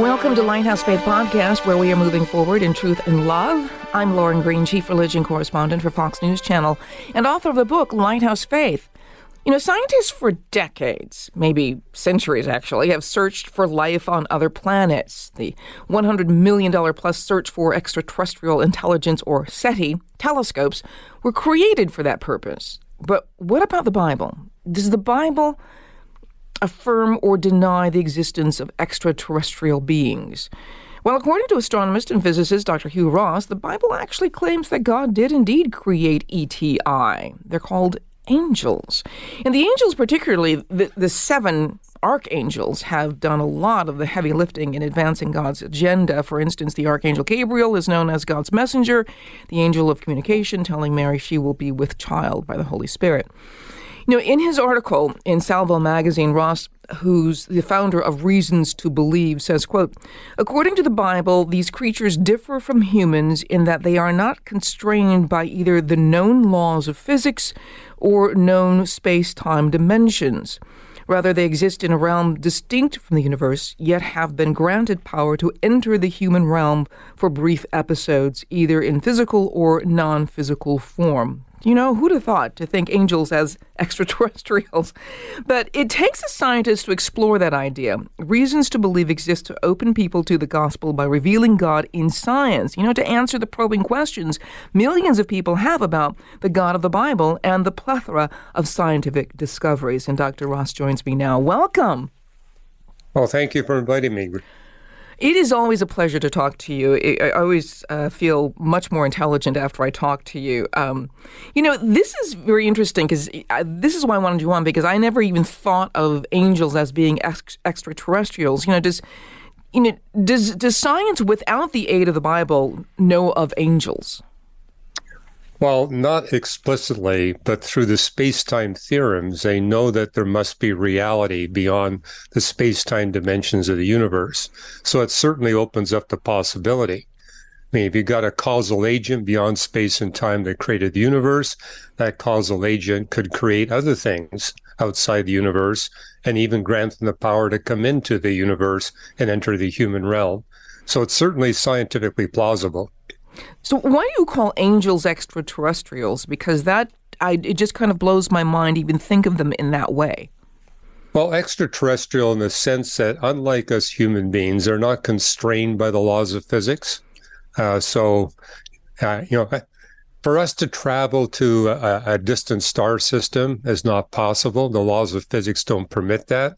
Welcome to Lighthouse Faith Podcast, where we are moving forward in truth and love. I'm Lauren Green, Chief Religion Correspondent for Fox News Channel and author of the book Lighthouse Faith. You know, scientists for decades, maybe centuries actually, have searched for life on other planets. The $100 million plus search for extraterrestrial intelligence, or SETI, telescopes were created for that purpose. But what about the Bible? Does the Bible affirm or deny the existence of extraterrestrial beings. Well, according to astronomist and physicist Dr. Hugh Ross, the Bible actually claims that God did indeed create ETI. They're called angels. And the angels, particularly the, the seven archangels, have done a lot of the heavy lifting in advancing God's agenda. For instance, the archangel Gabriel is known as God's messenger, the angel of communication, telling Mary she will be with child by the Holy Spirit. Know, in his article in Salvo magazine, Ross, who's the founder of Reasons to Believe, says, quote, According to the Bible, these creatures differ from humans in that they are not constrained by either the known laws of physics or known space-time dimensions. Rather, they exist in a realm distinct from the universe, yet have been granted power to enter the human realm for brief episodes, either in physical or non physical form. You know, who'd have thought to think angels as extraterrestrials? But it takes a scientist to explore that idea. Reasons to believe exist to open people to the gospel by revealing God in science, you know, to answer the probing questions millions of people have about the God of the Bible and the plethora of scientific discoveries. And Dr. Ross joins me now. Welcome. Well, thank you for inviting me. It is always a pleasure to talk to you. I always uh, feel much more intelligent after I talk to you. Um, you know, this is very interesting because uh, this is why I wanted you on because I never even thought of angels as being ex- extraterrestrials. You know, does you know does does science without the aid of the Bible know of angels? Well, not explicitly, but through the space time theorems, they know that there must be reality beyond the space time dimensions of the universe. So it certainly opens up the possibility. I mean, if you've got a causal agent beyond space and time that created the universe, that causal agent could create other things outside the universe and even grant them the power to come into the universe and enter the human realm. So it's certainly scientifically plausible. So why do you call angels extraterrestrials? Because that I, it just kind of blows my mind even think of them in that way. Well, extraterrestrial in the sense that, unlike us human beings, they're not constrained by the laws of physics. Uh, so, uh, you know, for us to travel to a, a, distant star system is not possible. The laws of physics don't permit that.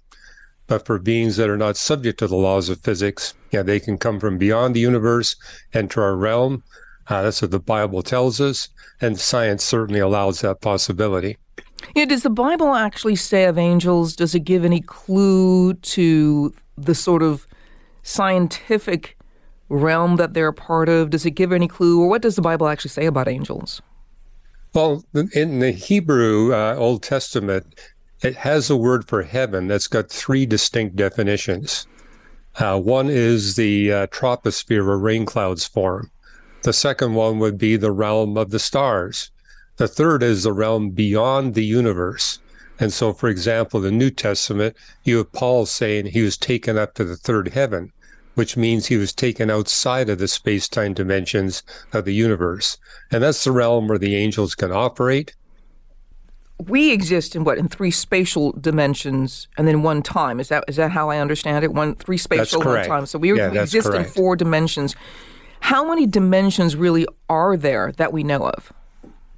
But for beings that are not subject to the laws of physics, yeah, they can come from beyond the universe, enter our realm. Uh, that's what the Bible tells us, and science certainly allows that possibility. Yeah, does the Bible actually say of angels? Does it give any clue to the sort of scientific realm that they're a part of? Does it give any clue, or what does the Bible actually say about angels? Well, in the Hebrew uh, Old Testament, it has a word for heaven that's got three distinct definitions. Uh, one is the uh, troposphere where rain clouds form. The second one would be the realm of the stars. The third is the realm beyond the universe. And so, for example, the New Testament, you have Paul saying he was taken up to the third heaven, which means he was taken outside of the space time dimensions of the universe. And that's the realm where the angels can operate we exist in what in three spatial dimensions and then one time. Is that is that how I understand it? One three spatial one time. So we, yeah, we exist correct. in four dimensions. How many dimensions really are there that we know of?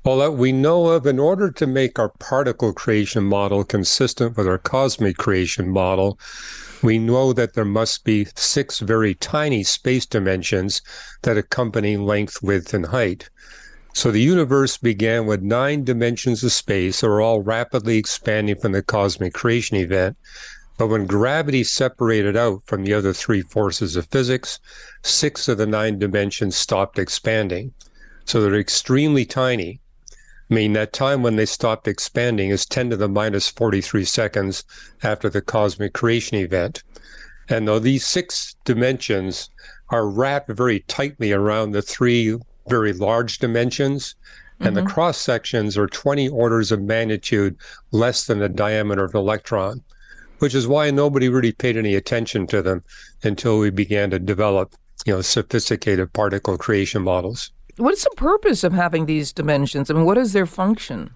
Well, that we know of, in order to make our particle creation model consistent with our cosmic creation model, we know that there must be six very tiny space dimensions that accompany length, width, and height. So the universe began with nine dimensions of space that are all rapidly expanding from the cosmic creation event. But when gravity separated out from the other three forces of physics, six of the nine dimensions stopped expanding. So they're extremely tiny. I mean, that time when they stopped expanding is 10 to the minus 43 seconds after the cosmic creation event. And though these six dimensions are wrapped very tightly around the three very large dimensions, and mm-hmm. the cross sections are 20 orders of magnitude less than the diameter of an electron, which is why nobody really paid any attention to them until we began to develop, you know, sophisticated particle creation models. What's the purpose of having these dimensions? I mean, what is their function?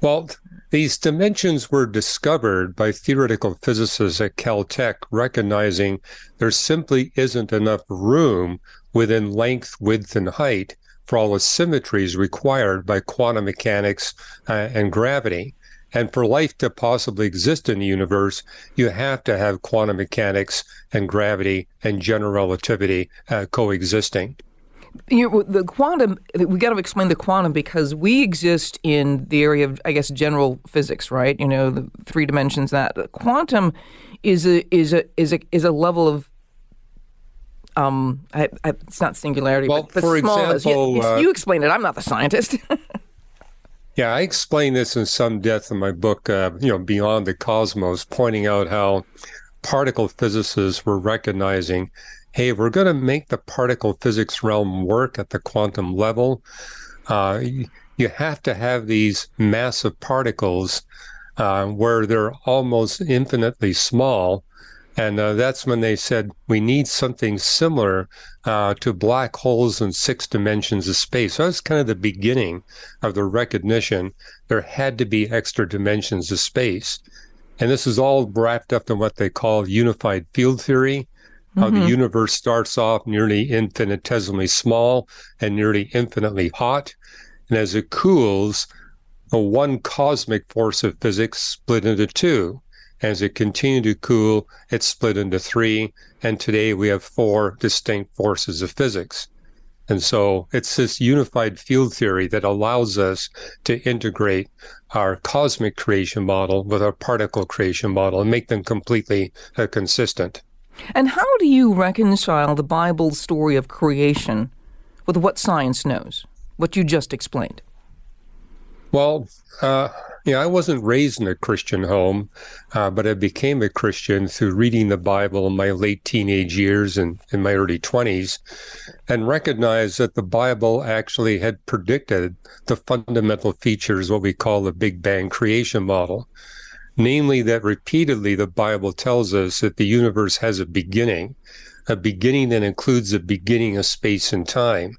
Well, these dimensions were discovered by theoretical physicists at Caltech, recognizing there simply isn't enough room within length, width, and height for all the symmetries required by quantum mechanics uh, and gravity. And for life to possibly exist in the universe, you have to have quantum mechanics and gravity and general relativity uh, coexisting. You the quantum, we got to explain the quantum because we exist in the area of, I guess, general physics, right? You know, the three dimensions. That quantum is a is a is a is a level of um, I, I, it's not singularity, well, but, for small example, you, uh, you explain it. I'm not the scientist. yeah, I explain this in some depth in my book, uh, you know, Beyond the Cosmos, pointing out how particle physicists were recognizing, hey, if we're going to make the particle physics realm work at the quantum level, uh, you have to have these massive particles uh, where they're almost infinitely small and uh, that's when they said we need something similar uh, to black holes in six dimensions of space. So that's kind of the beginning of the recognition there had to be extra dimensions of space. And this is all wrapped up in what they call unified field theory. Mm-hmm. How the mm-hmm. universe starts off nearly infinitesimally small and nearly infinitely hot. And as it cools, a one cosmic force of physics split into two. As it continued to cool, it split into three, and today we have four distinct forces of physics. And so it's this unified field theory that allows us to integrate our cosmic creation model with our particle creation model and make them completely uh, consistent. And how do you reconcile the Bible's story of creation with what science knows, what you just explained? Well, uh, yeah, I wasn't raised in a Christian home, uh, but I became a Christian through reading the Bible in my late teenage years and in my early 20s, and recognized that the Bible actually had predicted the fundamental features, what we call the Big Bang creation model. Namely, that repeatedly the Bible tells us that the universe has a beginning, a beginning that includes the beginning of space and time.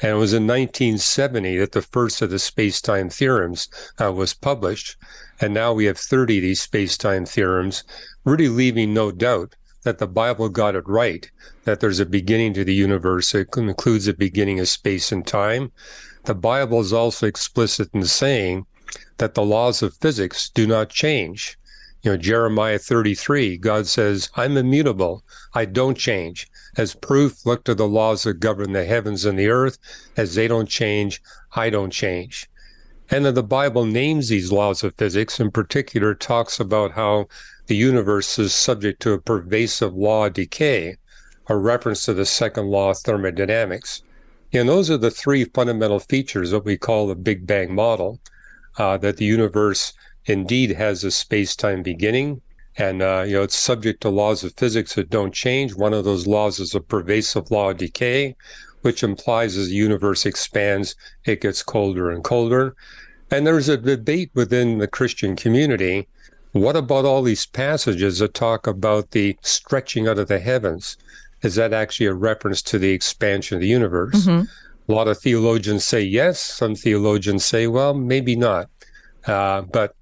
And it was in 1970 that the first of the space time theorems uh, was published. And now we have 30 of these space time theorems, really leaving no doubt that the Bible got it right, that there's a beginning to the universe. It includes a beginning of space and time. The Bible is also explicit in saying that the laws of physics do not change. You know, Jeremiah 33, God says, I'm immutable. I don't change. As proof, look to the laws that govern the heavens and the earth. As they don't change, I don't change. And then the Bible names these laws of physics, in particular, talks about how the universe is subject to a pervasive law of decay, a reference to the second law of thermodynamics. And those are the three fundamental features that we call the Big Bang model uh, that the universe indeed has a space time beginning, and uh, you know it's subject to laws of physics that don't change. One of those laws is a pervasive law of decay, which implies as the universe expands, it gets colder and colder. And there's a debate within the Christian community. What about all these passages that talk about the stretching out of the heavens? Is that actually a reference to the expansion of the universe? Mm-hmm. A lot of theologians say yes. Some theologians say, well, maybe not. Uh, but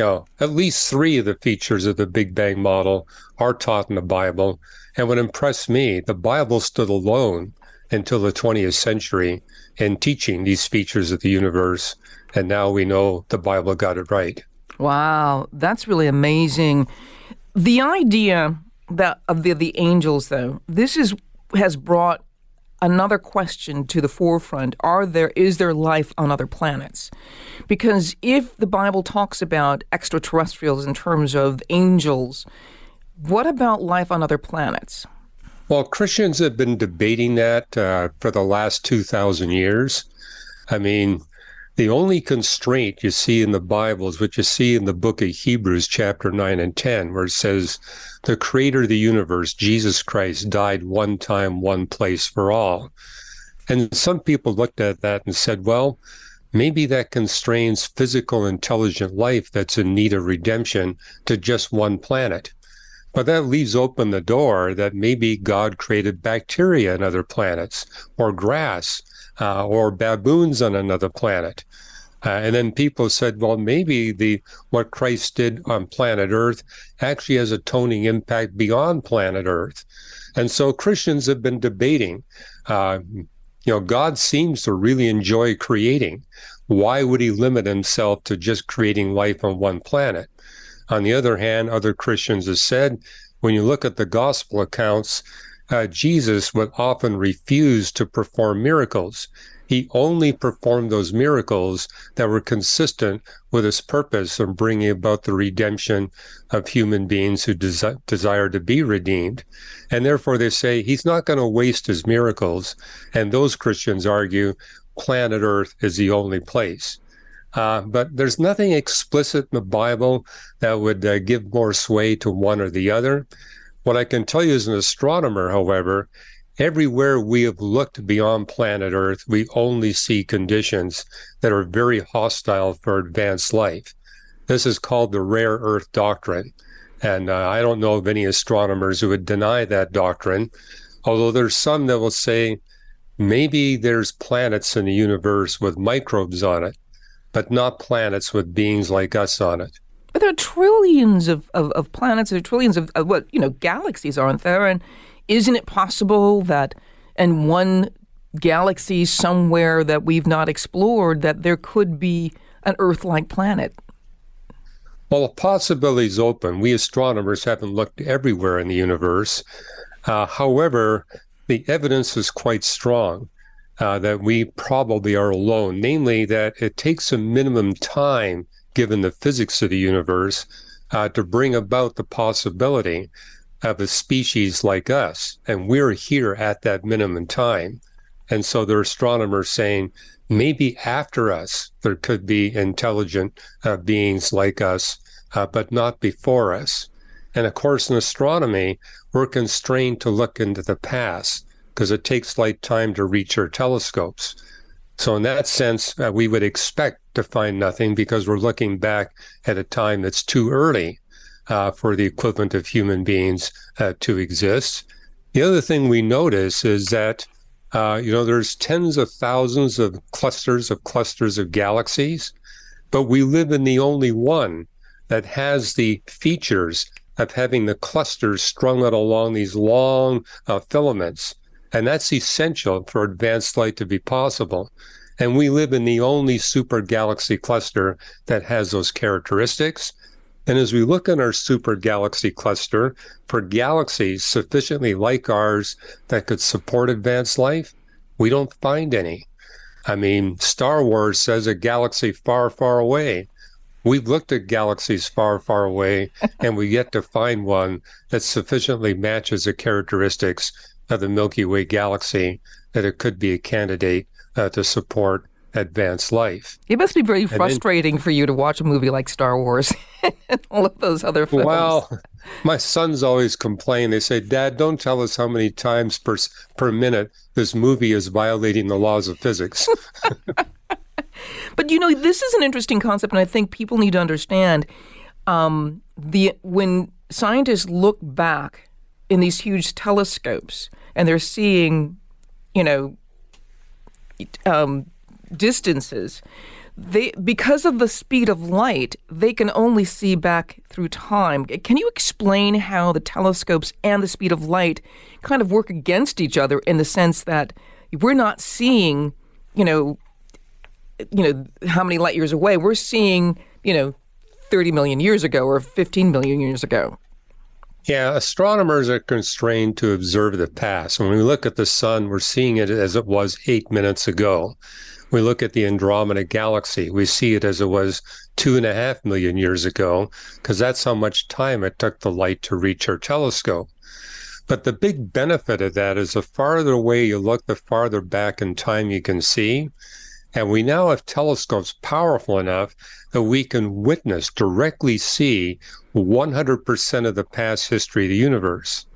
you at least three of the features of the Big Bang model are taught in the Bible. And what impressed me, the Bible stood alone until the 20th century in teaching these features of the universe. And now we know the Bible got it right. Wow, that's really amazing. The idea that of the, the angels, though, this is has brought another question to the forefront are there is there life on other planets? Because if the bible talks about extraterrestrials in terms of angels what about life on other planets? Well christians have been debating that uh, for the last 2000 years. I mean the only constraint you see in the Bible is what you see in the book of Hebrews, chapter 9 and 10, where it says, The creator of the universe, Jesus Christ, died one time, one place for all. And some people looked at that and said, well, maybe that constrains physical intelligent life that's in need of redemption to just one planet. But that leaves open the door that maybe God created bacteria on other planets or grass uh, or baboons on another planet. Uh, and then people said, well, maybe the what Christ did on planet Earth actually has a toning impact beyond planet Earth. And so Christians have been debating. Uh, you know, God seems to really enjoy creating. Why would he limit himself to just creating life on one planet? On the other hand, other Christians have said, when you look at the gospel accounts, uh, Jesus would often refuse to perform miracles. He only performed those miracles that were consistent with his purpose of bringing about the redemption of human beings who desi- desire to be redeemed. And therefore, they say he's not going to waste his miracles. And those Christians argue planet Earth is the only place. Uh, but there's nothing explicit in the Bible that would uh, give more sway to one or the other. What I can tell you as an astronomer, however, everywhere we have looked beyond planet Earth, we only see conditions that are very hostile for advanced life. This is called the rare Earth doctrine. And uh, I don't know of any astronomers who would deny that doctrine, although there's some that will say maybe there's planets in the universe with microbes on it, but not planets with beings like us on it. But there are trillions of, of, of planets, there are trillions of, of what, you know, galaxies, aren't there? And isn't it possible that in one galaxy somewhere that we've not explored, that there could be an Earth like planet? Well, the possibility is open. We astronomers haven't looked everywhere in the universe. Uh, however, the evidence is quite strong uh, that we probably are alone, namely, that it takes a minimum time given the physics of the universe, uh, to bring about the possibility of a species like us. And we're here at that minimum time. And so there are astronomers saying maybe after us, there could be intelligent uh, beings like us, uh, but not before us. And of course, in astronomy, we're constrained to look into the past because it takes light time to reach our telescopes. So, in that sense, uh, we would expect to find nothing because we're looking back at a time that's too early uh, for the equivalent of human beings uh, to exist. The other thing we notice is that uh, you know there's tens of thousands of clusters of clusters of galaxies, but we live in the only one that has the features of having the clusters strung out along these long uh, filaments and that's essential for advanced light to be possible. And we live in the only super galaxy cluster that has those characteristics. And as we look in our super galaxy cluster for galaxies sufficiently like ours that could support advanced life, we don't find any. I mean, Star Wars says a galaxy far, far away. We've looked at galaxies far, far away, and we yet to find one that sufficiently matches the characteristics of the Milky Way galaxy that it could be a candidate uh, to support advanced life. It must be very frustrating then, for you to watch a movie like Star Wars and all of those other films. Well, my sons always complain. They say, "Dad, don't tell us how many times per per minute this movie is violating the laws of physics." but you know, this is an interesting concept, and I think people need to understand um, the when scientists look back in these huge telescopes and they're seeing, you know, um, distances. They, because of the speed of light, they can only see back through time. Can you explain how the telescopes and the speed of light kind of work against each other in the sense that we're not seeing, you know, you know how many light years away? We're seeing, you know, 30 million years ago or 15 million years ago. Yeah, astronomers are constrained to observe the past. When we look at the sun, we're seeing it as it was eight minutes ago. We look at the Andromeda galaxy, we see it as it was two and a half million years ago, because that's how much time it took the light to reach our telescope. But the big benefit of that is the farther away you look, the farther back in time you can see. And we now have telescopes powerful enough that we can witness, directly see 100% of the past history of the universe.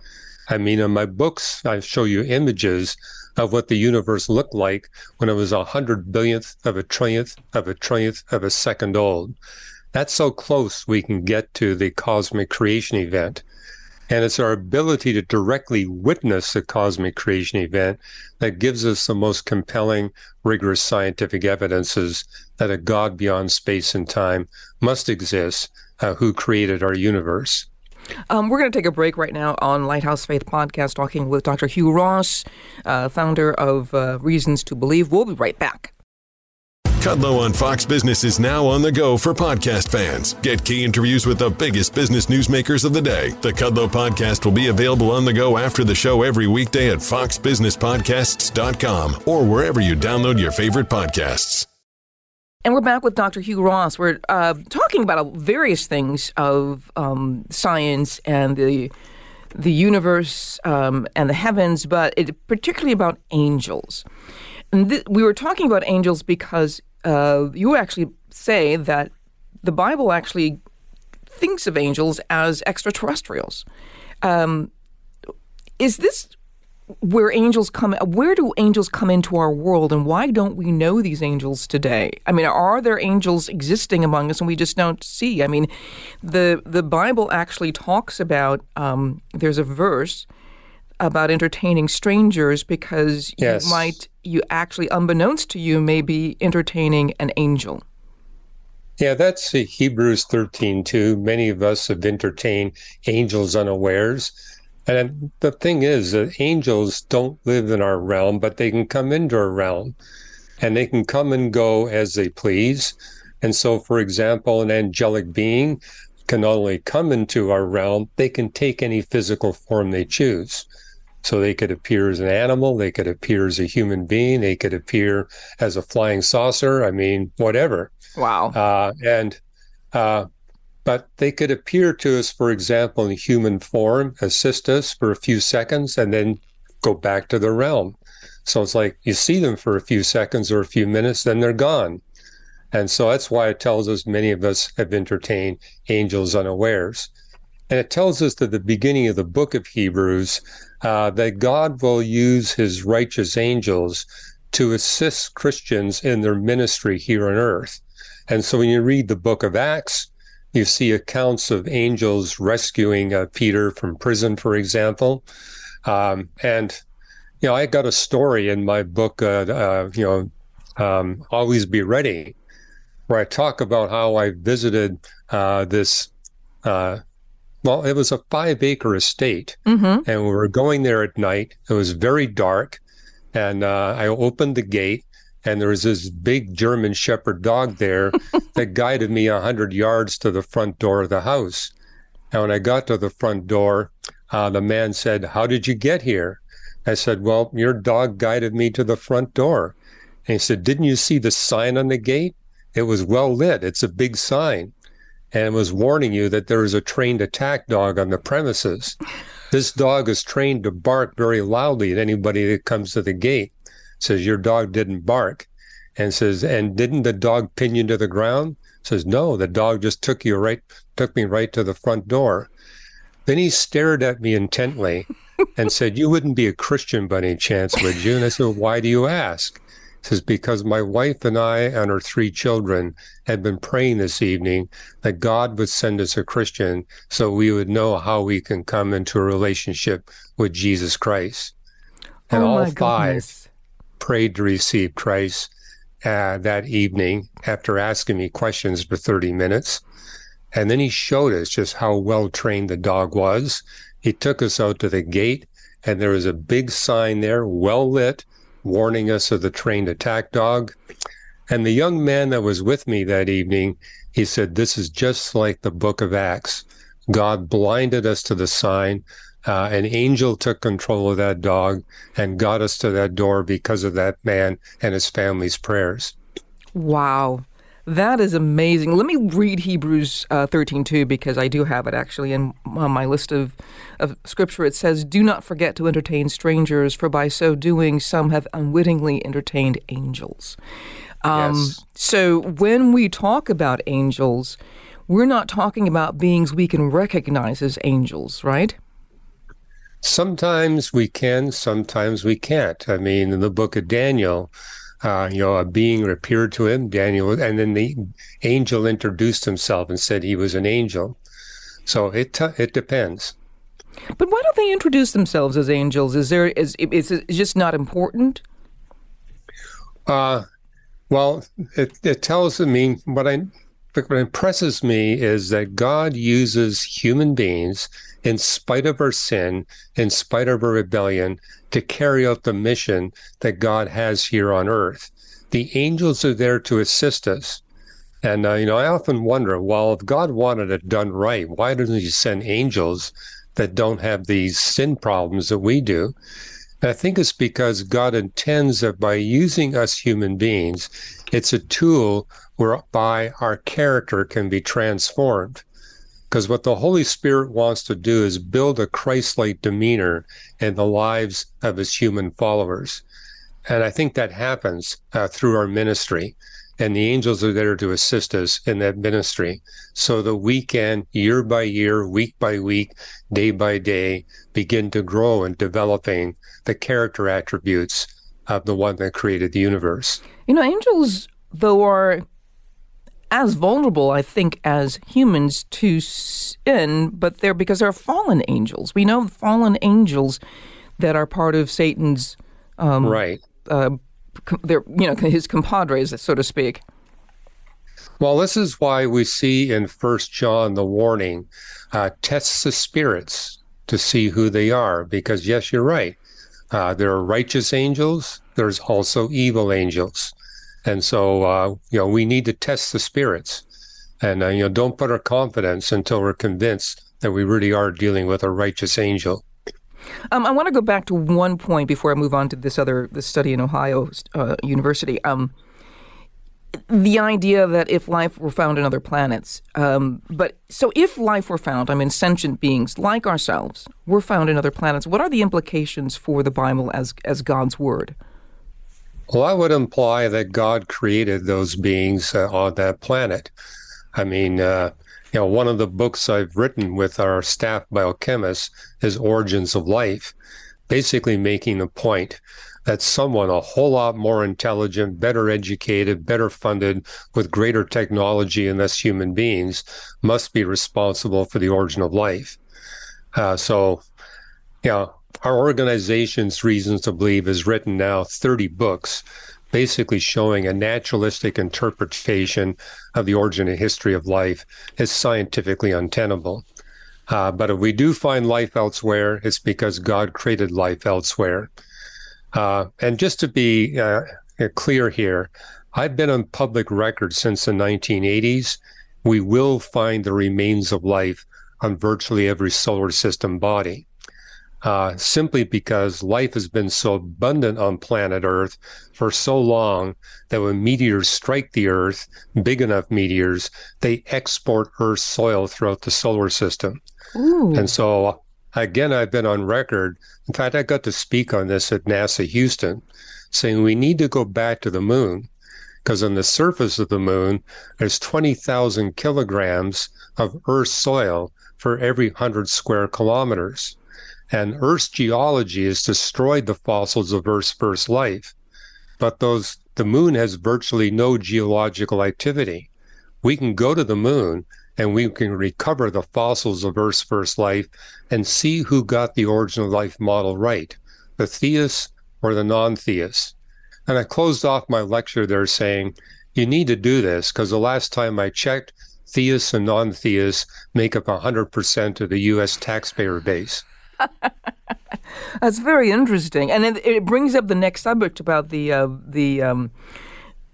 I mean, in my books, I show you images of what the universe looked like when it was a hundred billionth of a trillionth of a trillionth of a second old. That's so close we can get to the cosmic creation event. And it's our ability to directly witness the cosmic creation event that gives us the most compelling, rigorous scientific evidences that a God beyond space and time must exist uh, who created our universe. Um, we're going to take a break right now on Lighthouse Faith Podcast, talking with Dr. Hugh Ross, uh, founder of uh, Reasons to Believe. We'll be right back. Kudlow on Fox Business is now on the go for podcast fans. Get key interviews with the biggest business newsmakers of the day. The Kudlow podcast will be available on the go after the show every weekday at foxbusinesspodcasts.com or wherever you download your favorite podcasts. And we're back with Dr. Hugh Ross. We're uh, talking about various things of um, science and the the universe um, and the heavens, but it, particularly about angels. And th- we were talking about angels because uh, you actually say that the Bible actually thinks of angels as extraterrestrials. Um, is this where angels come? Where do angels come into our world, and why don't we know these angels today? I mean, are there angels existing among us, and we just don't see? I mean, the the Bible actually talks about. Um, there's a verse about entertaining strangers because yes. you might you actually unbeknownst to you may be entertaining an angel. Yeah that's hebrews 13 too. Many of us have entertained angels unawares. And the thing is that angels don't live in our realm but they can come into our realm. And they can come and go as they please. And so for example an angelic being can not only come into our realm. They can take any physical form they choose so they could appear as an animal, they could appear as a human being, they could appear as a flying saucer. I mean, whatever. Wow. Uh, and uh, but they could appear to us, for example, in human form, assist us for a few seconds, and then go back to their realm. So it's like you see them for a few seconds or a few minutes, then they're gone. And so that's why it tells us many of us have entertained angels unawares. And it tells us at the beginning of the book of Hebrews uh, that God will use his righteous angels to assist Christians in their ministry here on earth. And so when you read the book of Acts, you see accounts of angels rescuing uh, Peter from prison, for example. Um, and, you know, I got a story in my book, uh, uh, you know, um, Always Be Ready, where I talk about how I visited uh, this uh, well, it was a five acre estate, mm-hmm. and we were going there at night. It was very dark, and uh, I opened the gate, and there was this big German Shepherd dog there that guided me a hundred yards to the front door of the house. And when I got to the front door, uh, the man said, "How did you get here?" I said, "Well, your dog guided me to the front door." And he said, "Didn't you see the sign on the gate? It was well lit. It's a big sign." And was warning you that there is a trained attack dog on the premises. This dog is trained to bark very loudly at anybody that comes to the gate. Says your dog didn't bark, and says, and didn't the dog pin you to the ground? Says no, the dog just took you right, took me right to the front door. Then he stared at me intently and said, "You wouldn't be a Christian by any chance, would you?" And I said, "Why do you ask?" Says, Because my wife and I and our three children had been praying this evening that God would send us a Christian so we would know how we can come into a relationship with Jesus Christ. And oh all five goodness. prayed to receive Christ uh, that evening after asking me questions for 30 minutes. And then he showed us just how well trained the dog was. He took us out to the gate, and there was a big sign there, well lit, warning us of the trained attack dog. And the young man that was with me that evening, he said, This is just like the book of Acts God blinded us to the sign. Uh, an angel took control of that dog and got us to that door because of that man and his family's prayers. Wow. That is amazing. Let me read Hebrews uh, 13 too, because I do have it actually in on my list of, of scripture. It says, Do not forget to entertain strangers, for by so doing, some have unwittingly entertained angels. Um, Yes. So when we talk about angels, we're not talking about beings we can recognize as angels, right? Sometimes we can, sometimes we can't. I mean, in the book of Daniel, uh, you know, a being appeared to him, Daniel, and then the angel introduced himself and said he was an angel. So it t- it depends. But why don't they introduce themselves as angels? Is there is is it just not important? Uh, well, it, it tells me what I what impresses me is that God uses human beings in spite of our sin, in spite of our rebellion, to carry out the mission that God has here on earth. The angels are there to assist us. And, uh, you know, I often wonder, well, if God wanted it done right, why doesn't he send angels that don't have these sin problems that we do? I think it's because God intends that by using us human beings, it's a tool whereby our character can be transformed. Because what the Holy Spirit wants to do is build a Christ like demeanor in the lives of his human followers. And I think that happens uh, through our ministry. And the angels are there to assist us in that ministry so that we can, year by year, week by week, day by day, begin to grow in developing the character attributes of the one that created the universe. You know, angels, though, are as vulnerable, I think, as humans to sin, but they're because they're fallen angels. We know fallen angels that are part of Satan's, um, right. uh, they're, you know, his compadres, so to speak. Well, this is why we see in First John the warning, uh, tests the spirits to see who they are. Because yes, you're right. Uh, there are righteous angels. There's also evil angels, and so uh, you know we need to test the spirits, and uh, you know don't put our confidence until we're convinced that we really are dealing with a righteous angel. Um, I want to go back to one point before I move on to this other this study in Ohio uh, University. Um, the idea that if life were found in other planets, um, but so if life were found, I mean, sentient beings like ourselves were found in other planets, what are the implications for the Bible as as God's word? Well, I would imply that God created those beings uh, on that planet. I mean, uh, you know, one of the books I've written with our staff biochemists is Origins of Life, basically making the point that someone a whole lot more intelligent, better educated, better funded, with greater technology than us human beings must be responsible for the origin of life. Uh, so, you know, our organization's Reasons to Believe has written now 30 books basically showing a naturalistic interpretation of the origin and history of life is scientifically untenable. Uh, but if we do find life elsewhere, it's because God created life elsewhere. Uh, and just to be uh, clear here, I've been on public record since the 1980s. We will find the remains of life on virtually every solar system body uh, simply because life has been so abundant on planet Earth for so long that when meteors strike the Earth, big enough meteors, they export Earth's soil throughout the solar system. Ooh. And so, again, I've been on record. In fact, I got to speak on this at NASA Houston, saying we need to go back to the moon because on the surface of the moon, there's 20,000 kilograms of Earth's soil for every 100 square kilometers. And Earth's geology has destroyed the fossils of Earth's first life. But those the moon has virtually no geological activity. We can go to the moon and we can recover the fossils of Earth's first life and see who got the original life model right, the theists or the non-theists. And I closed off my lecture there saying, you need to do this because the last time I checked, theists and non-theists make up 100% of the U.S. taxpayer base. That's very interesting, and it, it brings up the next subject about the uh, the um,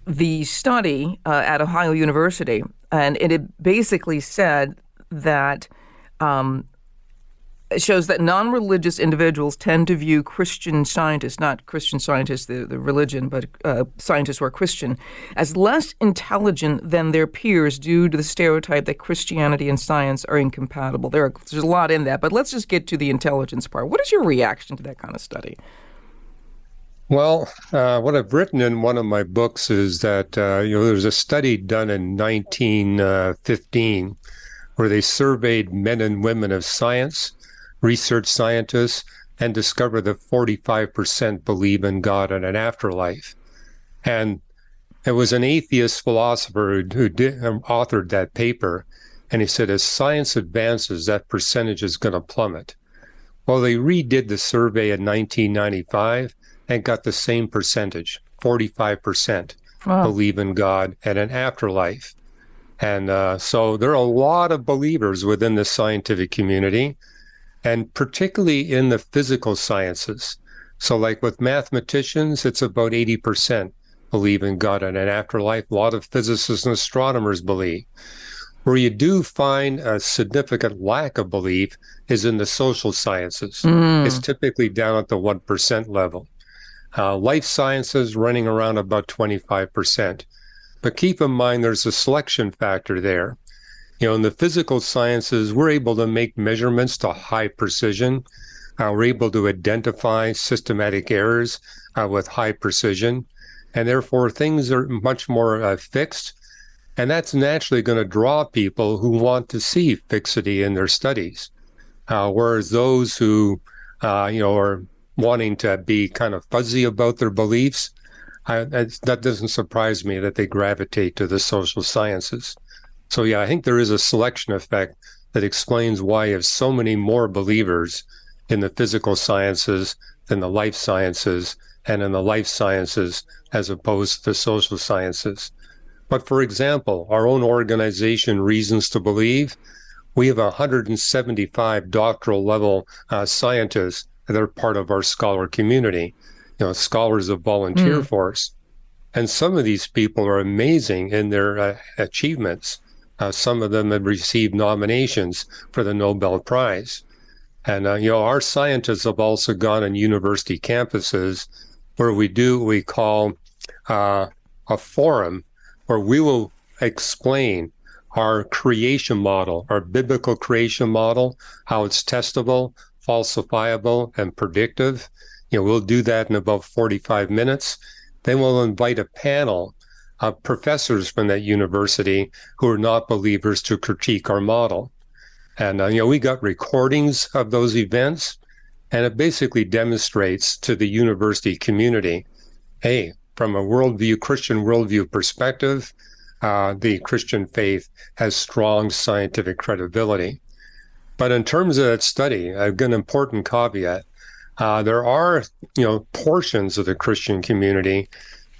the study uh, at Ohio University, and it, basically said that um, shows that non religious individuals tend to view Christian scientists, not Christian scientists, the, the religion, but uh, scientists who are Christian, as less intelligent than their peers due to the stereotype that Christianity and science are incompatible. There are, there's a lot in that, but let's just get to the intelligence part. What is your reaction to that kind of study? Well, uh, what I've written in one of my books is that uh, you know there was a study done in 1915 where they surveyed men and women of science research scientists and discover that 45% believe in God and an afterlife. And it was an atheist philosopher who, who did, um, authored that paper. And he said, as science advances, that percentage is going to plummet. Well, they redid the survey in 1995 and got the same percentage 45% wow. believe in God and an afterlife. And uh, so there are a lot of believers within the scientific community and particularly in the physical sciences. So, like with mathematicians, it's about 80% believe in God and an afterlife. A lot of physicists and astronomers believe. Where you do find a significant lack of belief is in the social sciences. Mm. It's typically down at the 1% level. Uh, life sciences running around about 25%. But keep in mind there's a selection factor there. You know, in the physical sciences, we're able to make measurements to high precision. Uh, we're able to identify systematic errors uh, with high precision. And therefore, things are much more uh, fixed. And that's naturally going to draw people who want to see fixity in their studies. Uh, whereas those who, uh, you know, are wanting to be kind of fuzzy about their beliefs, I, that doesn't surprise me that they gravitate to the social sciences. So yeah, I think there is a selection effect that explains why you have so many more believers in the physical sciences than the life sciences and in the life sciences as opposed to the social sciences. But for example, our own organization, Reasons to Believe, we have 175 doctoral level uh, scientists that are part of our scholar community, you know, scholars of volunteer mm. force. And some of these people are amazing in their uh, achievements. Uh, some of them have received nominations for the Nobel Prize. And, uh, you know, our scientists have also gone on university campuses where we do what we call uh, a forum where we will explain our creation model, our biblical creation model, how it's testable, falsifiable, and predictive. You know, we'll do that in about 45 minutes. Then we'll invite a panel uh, professors from that university who are not believers to critique our model. And, uh, you know, we got recordings of those events, and it basically demonstrates to the university community hey, from a worldview, Christian worldview perspective, uh, the Christian faith has strong scientific credibility. But in terms of that study, I've got an important caveat. Uh, there are, you know, portions of the Christian community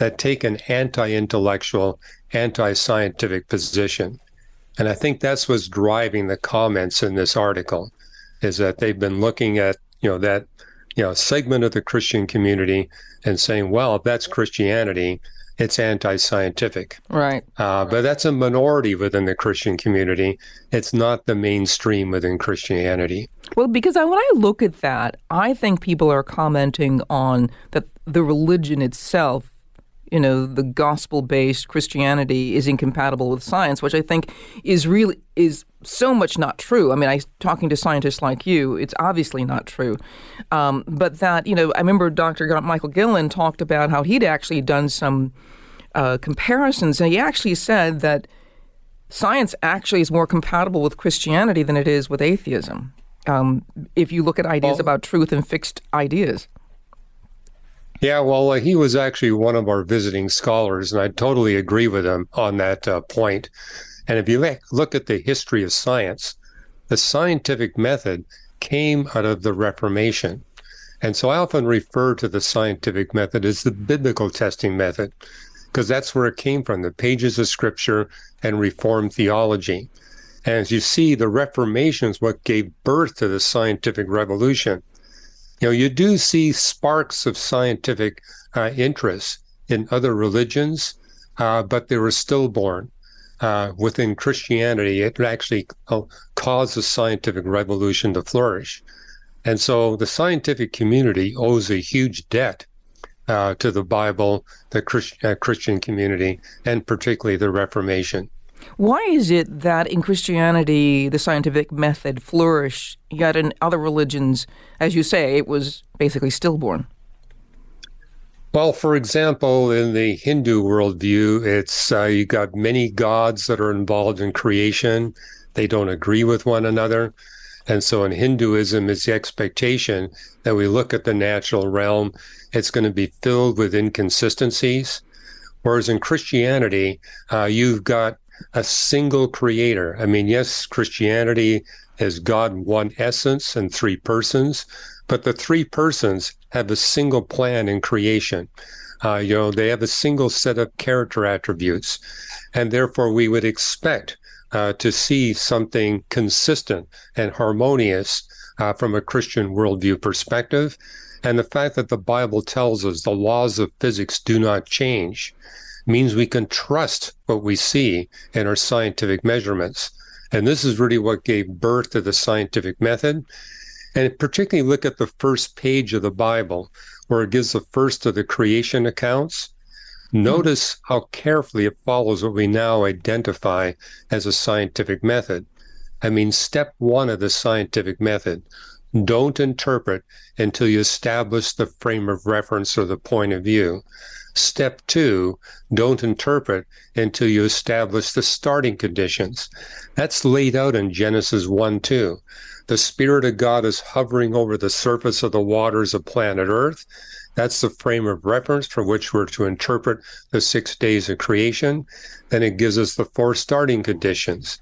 that take an anti-intellectual, anti-scientific position. And I think that's what's driving the comments in this article is that they've been looking at, you know, that, you know, segment of the Christian community and saying, well, if that's Christianity, it's anti-scientific. Right. Uh, but that's a minority within the Christian community. It's not the mainstream within Christianity. Well, because I, when I look at that, I think people are commenting on that the religion itself you know the gospel based Christianity is incompatible with science, which I think is really is so much not true. I mean, I talking to scientists like you, it's obviously not true. Um, but that you know, I remember Dr. Michael Guillen talked about how he'd actually done some uh, comparisons, and he actually said that science actually is more compatible with Christianity than it is with atheism. Um, if you look at ideas well, about truth and fixed ideas. Yeah, well, uh, he was actually one of our visiting scholars, and I totally agree with him on that uh, point. And if you look at the history of science, the scientific method came out of the Reformation. And so I often refer to the scientific method as the biblical testing method, because that's where it came from the pages of scripture and Reformed theology. And as you see, the Reformation is what gave birth to the scientific revolution you know, you do see sparks of scientific uh, interest in other religions, uh, but they were stillborn. uh, within Christianity, it actually uh, caused the scientific revolution to flourish. And so the scientific community owes a huge debt uh, to the Bible, the Christ- uh, Christian community, and particularly the Reformation. Why is it that in Christianity the scientific method flourished, yet in other religions, as you say, it was basically stillborn? Well, for example, in the Hindu worldview, it's uh, you got many gods that are involved in creation. They don't agree with one another. And so in Hinduism, it's the expectation that we look at the natural realm, it's going to be filled with inconsistencies. Whereas in Christianity, uh, you've got a single creator. I mean, yes, Christianity has God one essence and three persons, but the three persons have a single plan in creation. Uh, you know, they have a single set of character attributes, and therefore we would expect uh, to see something consistent and harmonious uh, from a Christian worldview perspective. And the fact that the Bible tells us the laws of physics do not change means we can trust what we see in our scientific measurements. And this is really what gave birth to the scientific method. And particularly look at the first page of the Bible, where it gives the first of the creation accounts. Mm-hmm. Notice how carefully it follows what we now identify as a scientific method. I mean, step one of the scientific method don't interpret until you establish the frame of reference or the point of view. Step two, don't interpret until you establish the starting conditions. That's laid out in Genesis 1 2. The Spirit of God is hovering over the surface of the waters of planet Earth. That's the frame of reference for which we're to interpret the six days of creation. Then it gives us the four starting conditions.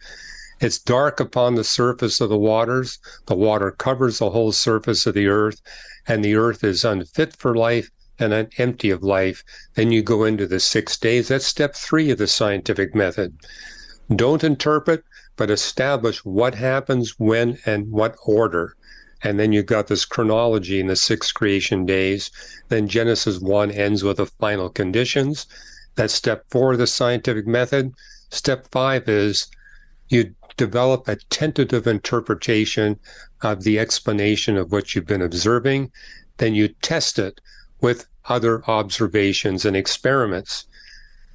It's dark upon the surface of the waters. The water covers the whole surface of the earth, and the earth is unfit for life and empty of life. Then you go into the six days. That's step three of the scientific method. Don't interpret, but establish what happens when and what order. And then you've got this chronology in the six creation days. Then Genesis 1 ends with the final conditions. That's step four of the scientific method. Step five is you develop a tentative interpretation of the explanation of what you've been observing. Then you test it with other observations and experiments.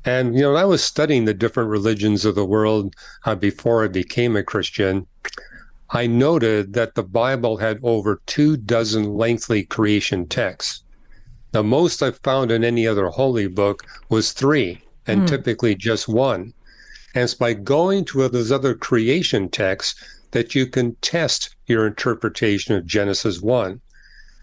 And, you know, I was studying the different religions of the world uh, before I became a Christian. I noted that the Bible had over two dozen lengthy creation texts. The most I've found in any other holy book was three, and mm. typically just one. And it's by going to those other creation texts that you can test your interpretation of Genesis 1.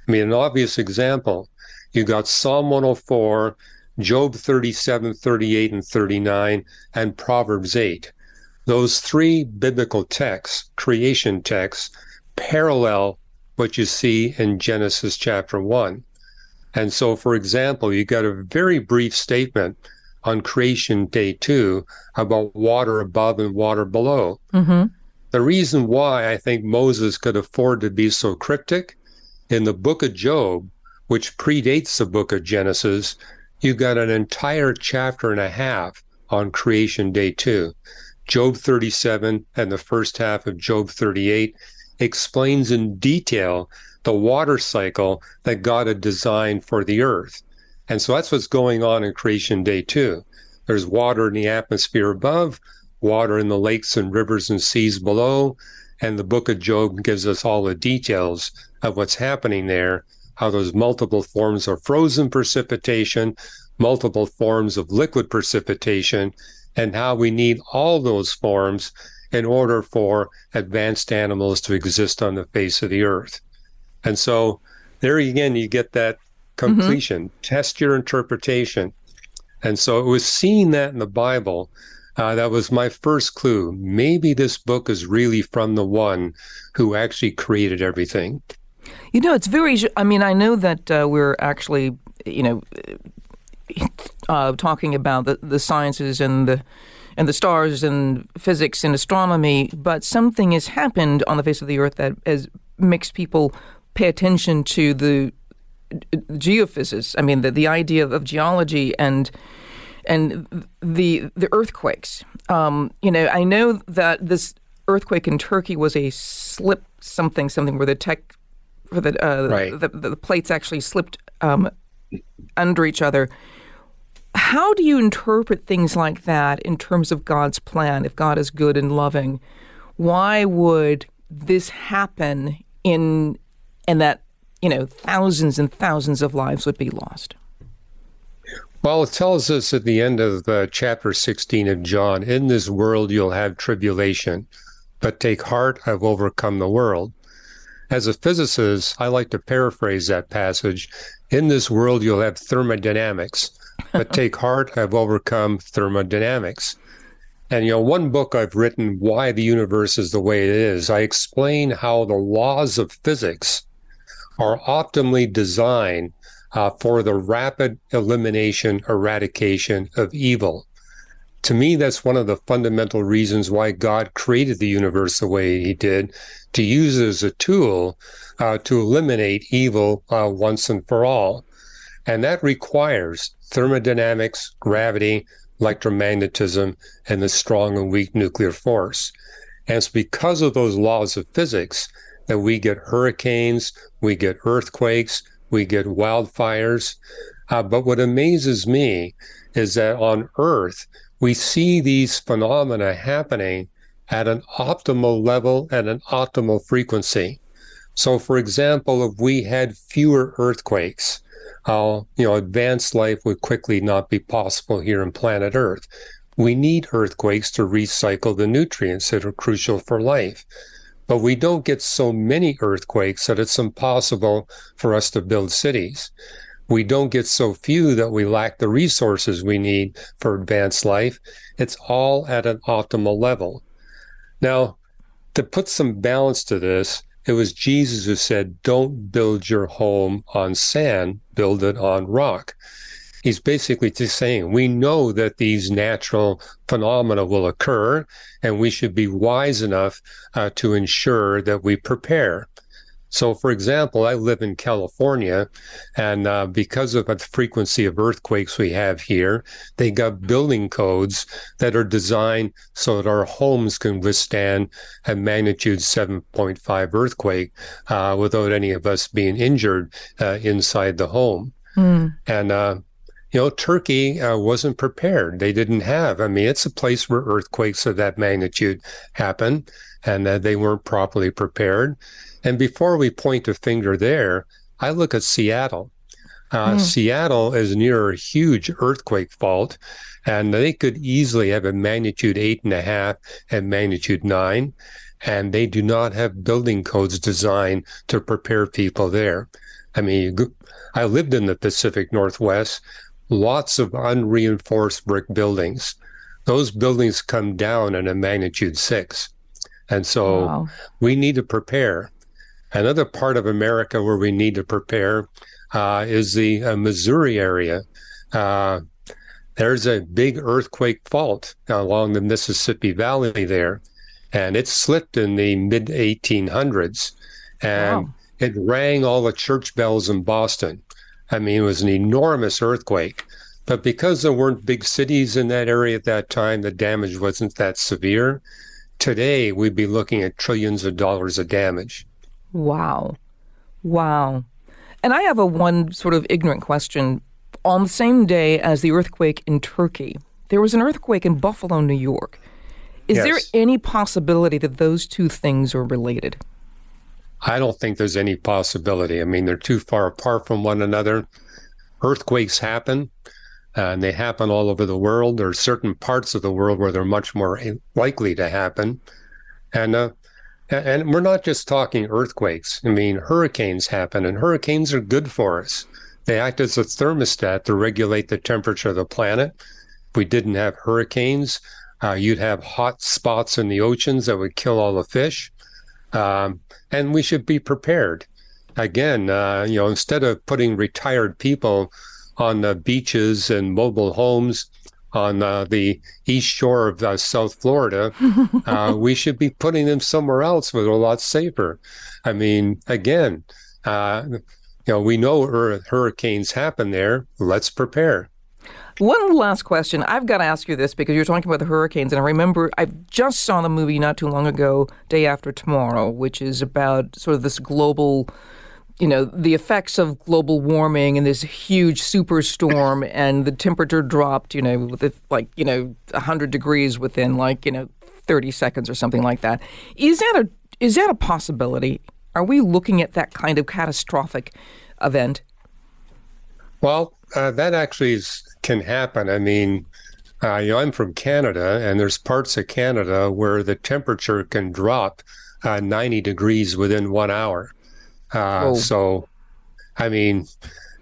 I mean, an obvious example you got Psalm 104, Job 37, 38, and 39, and Proverbs 8. Those three biblical texts, creation texts, parallel what you see in Genesis chapter 1. And so, for example, you got a very brief statement on creation day two about water above and water below. Mm-hmm. The reason why I think Moses could afford to be so cryptic in the book of Job, which predates the book of Genesis, you've got an entire chapter and a half on creation day two. Job 37 and the first half of Job 38 explains in detail the water cycle that God had designed for the earth. And so that's what's going on in creation day two. There's water in the atmosphere above, water in the lakes and rivers and seas below. And the book of Job gives us all the details of what's happening there how those multiple forms of frozen precipitation, multiple forms of liquid precipitation, and how we need all those forms in order for advanced animals to exist on the face of the earth. And so there again, you get that completion. Mm-hmm. Test your interpretation. And so it was seeing that in the Bible uh, that was my first clue. Maybe this book is really from the one who actually created everything. You know, it's very. I mean, I know that uh, we're actually, you know, uh, talking about the, the sciences and the and the stars and physics and astronomy, but something has happened on the face of the earth that has makes people pay attention to the geophysics. I mean, the the idea of geology and and the the earthquakes. Um, you know, I know that this earthquake in Turkey was a slip something something where the tech for the uh, right. the, the, the, plates actually slipped um, under each other. How do you interpret things like that in terms of God's plan? If God is good and loving, why would this happen in and that you know thousands and thousands of lives would be lost? Well, it tells us at the end of uh, chapter 16 of John, in this world you'll have tribulation, but take heart, I've overcome the world. As a physicist, I like to paraphrase that passage. In this world you'll have thermodynamics, but take heart, I've overcome thermodynamics. And you know, one book I've written, Why the Universe is the Way It Is, I explain how the laws of physics are optimally designed uh, for the rapid elimination, eradication of evil. To me, that's one of the fundamental reasons why God created the universe the way He did, to use it as a tool uh, to eliminate evil uh, once and for all. And that requires thermodynamics, gravity, electromagnetism, and the strong and weak nuclear force. And it's because of those laws of physics that we get hurricanes, we get earthquakes, we get wildfires. Uh, but what amazes me is that on Earth, we see these phenomena happening at an optimal level and an optimal frequency. So, for example, if we had fewer earthquakes, uh, you know, advanced life would quickly not be possible here on planet Earth. We need earthquakes to recycle the nutrients that are crucial for life. But we don't get so many earthquakes that it's impossible for us to build cities. We don't get so few that we lack the resources we need for advanced life. It's all at an optimal level. Now, to put some balance to this, it was Jesus who said, Don't build your home on sand, build it on rock he's basically just saying we know that these natural phenomena will occur, and we should be wise enough uh, to ensure that we prepare. So, for example, I live in California, and uh, because of the frequency of earthquakes we have here, they got building codes that are designed so that our homes can withstand a magnitude 7.5 earthquake uh, without any of us being injured uh, inside the home. Mm. And uh, you know, Turkey uh, wasn't prepared. They didn't have. I mean, it's a place where earthquakes of that magnitude happen, and uh, they weren't properly prepared. And before we point a finger there, I look at Seattle. Uh, mm. Seattle is near a huge earthquake fault, and they could easily have a magnitude eight and a half and magnitude nine, and they do not have building codes designed to prepare people there. I mean, I lived in the Pacific Northwest lots of unreinforced brick buildings. Those buildings come down in a magnitude six. And so wow. we need to prepare. Another part of America where we need to prepare uh, is the uh, Missouri area. Uh, there's a big earthquake fault along the Mississippi Valley there, and it slipped in the mid 1800s, and wow. it rang all the church bells in Boston. I mean, it was an enormous earthquake. But because there weren't big cities in that area at that time, the damage wasn't that severe. Today, we'd be looking at trillions of dollars of damage. Wow. Wow. And I have a one sort of ignorant question. On the same day as the earthquake in Turkey, there was an earthquake in Buffalo, New York. Is yes. there any possibility that those two things are related? I don't think there's any possibility. I mean, they're too far apart from one another. Earthquakes happen, uh, and they happen all over the world. There are certain parts of the world where they're much more likely to happen. And uh, and we're not just talking earthquakes. I mean, hurricanes happen, and hurricanes are good for us. They act as a thermostat to regulate the temperature of the planet. If we didn't have hurricanes, uh, you'd have hot spots in the oceans that would kill all the fish. Um, and we should be prepared. Again, uh, you know, instead of putting retired people on the beaches and mobile homes on uh, the east shore of uh, South Florida, uh, we should be putting them somewhere else where they're a lot safer. I mean, again, uh, you know, we know hurricanes happen there. Let's prepare. One last question. I've got to ask you this because you're talking about the hurricanes, and I remember I just saw the movie not too long ago, Day After Tomorrow, which is about sort of this global, you know, the effects of global warming and this huge superstorm, and the temperature dropped, you know, with like, you know, 100 degrees within like, you know, 30 seconds or something like that. Is that a is that a possibility? Are we looking at that kind of catastrophic event? Well, uh, that actually is, can happen. I mean, uh, you know, I'm from Canada, and there's parts of Canada where the temperature can drop uh, 90 degrees within one hour. Uh, so, I mean,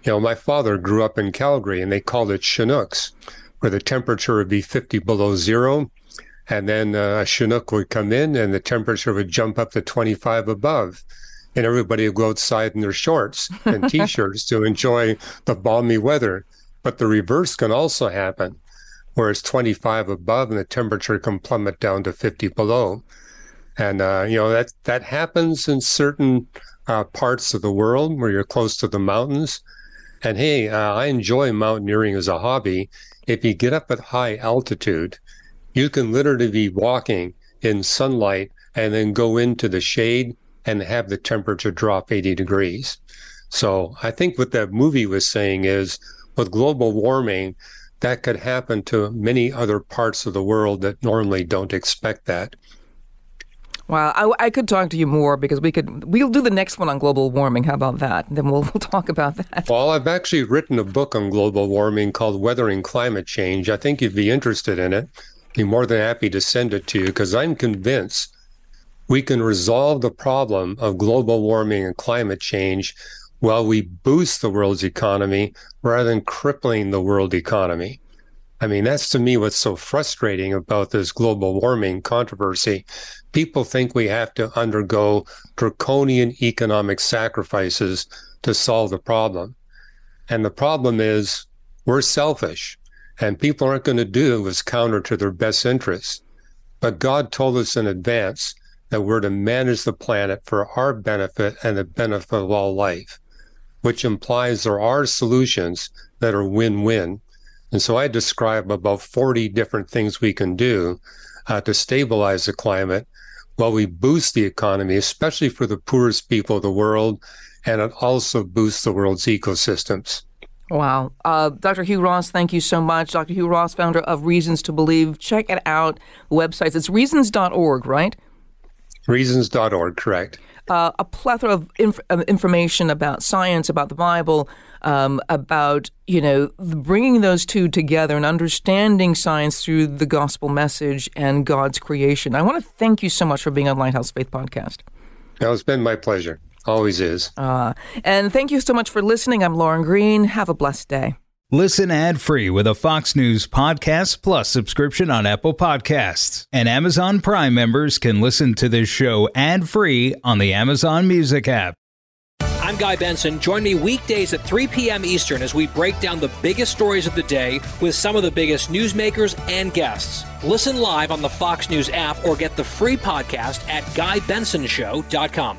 you know, my father grew up in Calgary, and they called it Chinooks, where the temperature would be 50 below zero, and then uh, a Chinook would come in, and the temperature would jump up to 25 above and everybody would go outside in their shorts and t-shirts to enjoy the balmy weather. But the reverse can also happen, where it's 25 above and the temperature can plummet down to 50 below. And uh, you know that that happens in certain uh, parts of the world where you're close to the mountains. And hey, uh, I enjoy mountaineering as a hobby. If you get up at high altitude, you can literally be walking in sunlight and then go into the shade and have the temperature drop 80 degrees. So I think what that movie was saying is with global warming, that could happen to many other parts of the world that normally don't expect that. Wow, I, I, could talk to you more because we could. We'll do the next one on global warming. How about that? Then we'll, we'll talk about that. Well, I've actually written a book on global warming called "Weathering Climate Change." I think you'd be interested in it. Be more than happy to send it to you because I'm convinced we can resolve the problem of global warming and climate change while we boost the world's economy rather than crippling the world economy. I mean, that's to me what's so frustrating about this global warming controversy. People think we have to undergo draconian economic sacrifices to solve the problem. And the problem is we're selfish and people aren't going to do what's counter to their best interests. But God told us in advance that we're to manage the planet for our benefit and the benefit of all life, which implies there are solutions that are win win. And so I describe about 40 different things we can do uh, to stabilize the climate while we boost the economy, especially for the poorest people of the world. And it also boosts the world's ecosystems. Wow. Uh, Dr. Hugh Ross, thank you so much. Dr. Hugh Ross, founder of Reasons to Believe. Check it out. Websites. It's reasons.org, right? Reasons.org, correct. Uh, a plethora of inf- information about science, about the Bible, um, about you know bringing those two together and understanding science through the gospel message and God's creation. I want to thank you so much for being on Lighthouse Faith Podcast. No, it's been my pleasure. Always is. Uh, and thank you so much for listening. I'm Lauren Green. Have a blessed day. Listen ad free with a Fox News Podcast Plus subscription on Apple Podcasts. And Amazon Prime members can listen to this show ad free on the Amazon Music app. I'm Guy Benson. Join me weekdays at 3 p.m. Eastern as we break down the biggest stories of the day with some of the biggest newsmakers and guests. Listen live on the Fox News app or get the free podcast at GuyBensonShow.com.